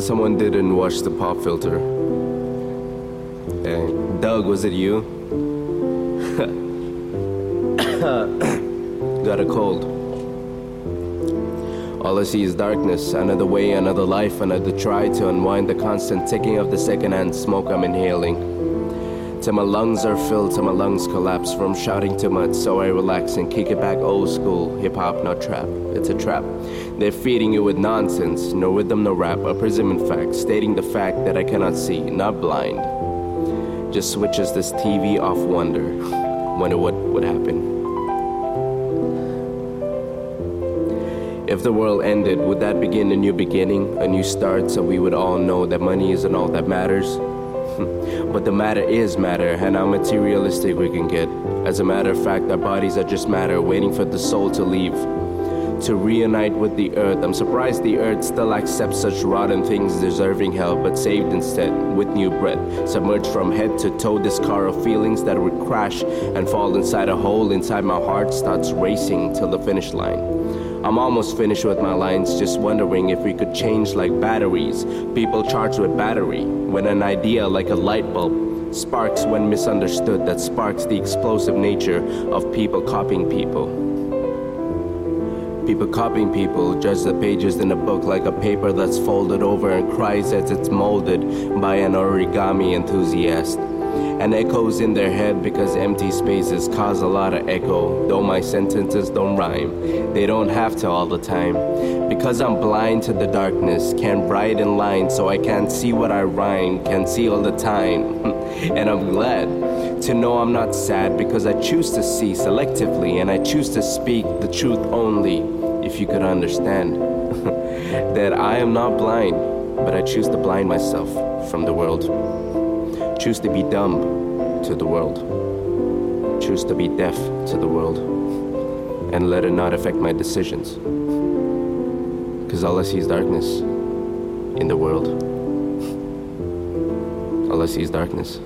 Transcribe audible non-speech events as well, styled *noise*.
Someone didn't wash the pop filter. Hey, Doug, was it you? *coughs* Got a cold. All I see is darkness, another way, another life, another try to unwind the constant ticking of the secondhand smoke I'm inhaling. Till my lungs are filled, till my lungs collapse from shouting too much, so I relax and kick it back old school. Hip hop, not trap. It's a trap. They're feeding you with nonsense, no rhythm, no rap, a prism in fact, stating the fact that I cannot see, not blind. Just switches this TV off wonder. Wonder what would happen. If the world ended, would that begin a new beginning, a new start, so we would all know that money isn't all that matters? *laughs* but the matter is matter, and how materialistic we can get. As a matter of fact, our bodies are just matter, waiting for the soul to leave. To reunite with the earth. I'm surprised the earth still accepts such rotten things deserving hell, but saved instead with new breath. Submerged from head to toe, this car of feelings that would crash and fall inside a hole inside my heart starts racing till the finish line. I'm almost finished with my lines, just wondering if we could change like batteries. People charged with battery, when an idea like a light bulb sparks when misunderstood, that sparks the explosive nature of people copying people. People copying people judge the pages in a book like a paper that's folded over and cries as it's molded by an origami enthusiast and echoes in their head because empty spaces cause a lot of echo. Though my sentences don't rhyme, they don't have to all the time. Because I'm blind to the darkness, can't write in lines, so I can't see what I rhyme, Can't see all the time. *laughs* and I'm glad to know I'm not sad because I choose to see selectively and I choose to speak the truth only. If you could understand *laughs* that I am not blind, but I choose to blind myself from the world. Choose to be dumb to the world. Choose to be deaf to the world. And let it not affect my decisions. Because all I see is darkness in the world. *laughs* All I see is darkness.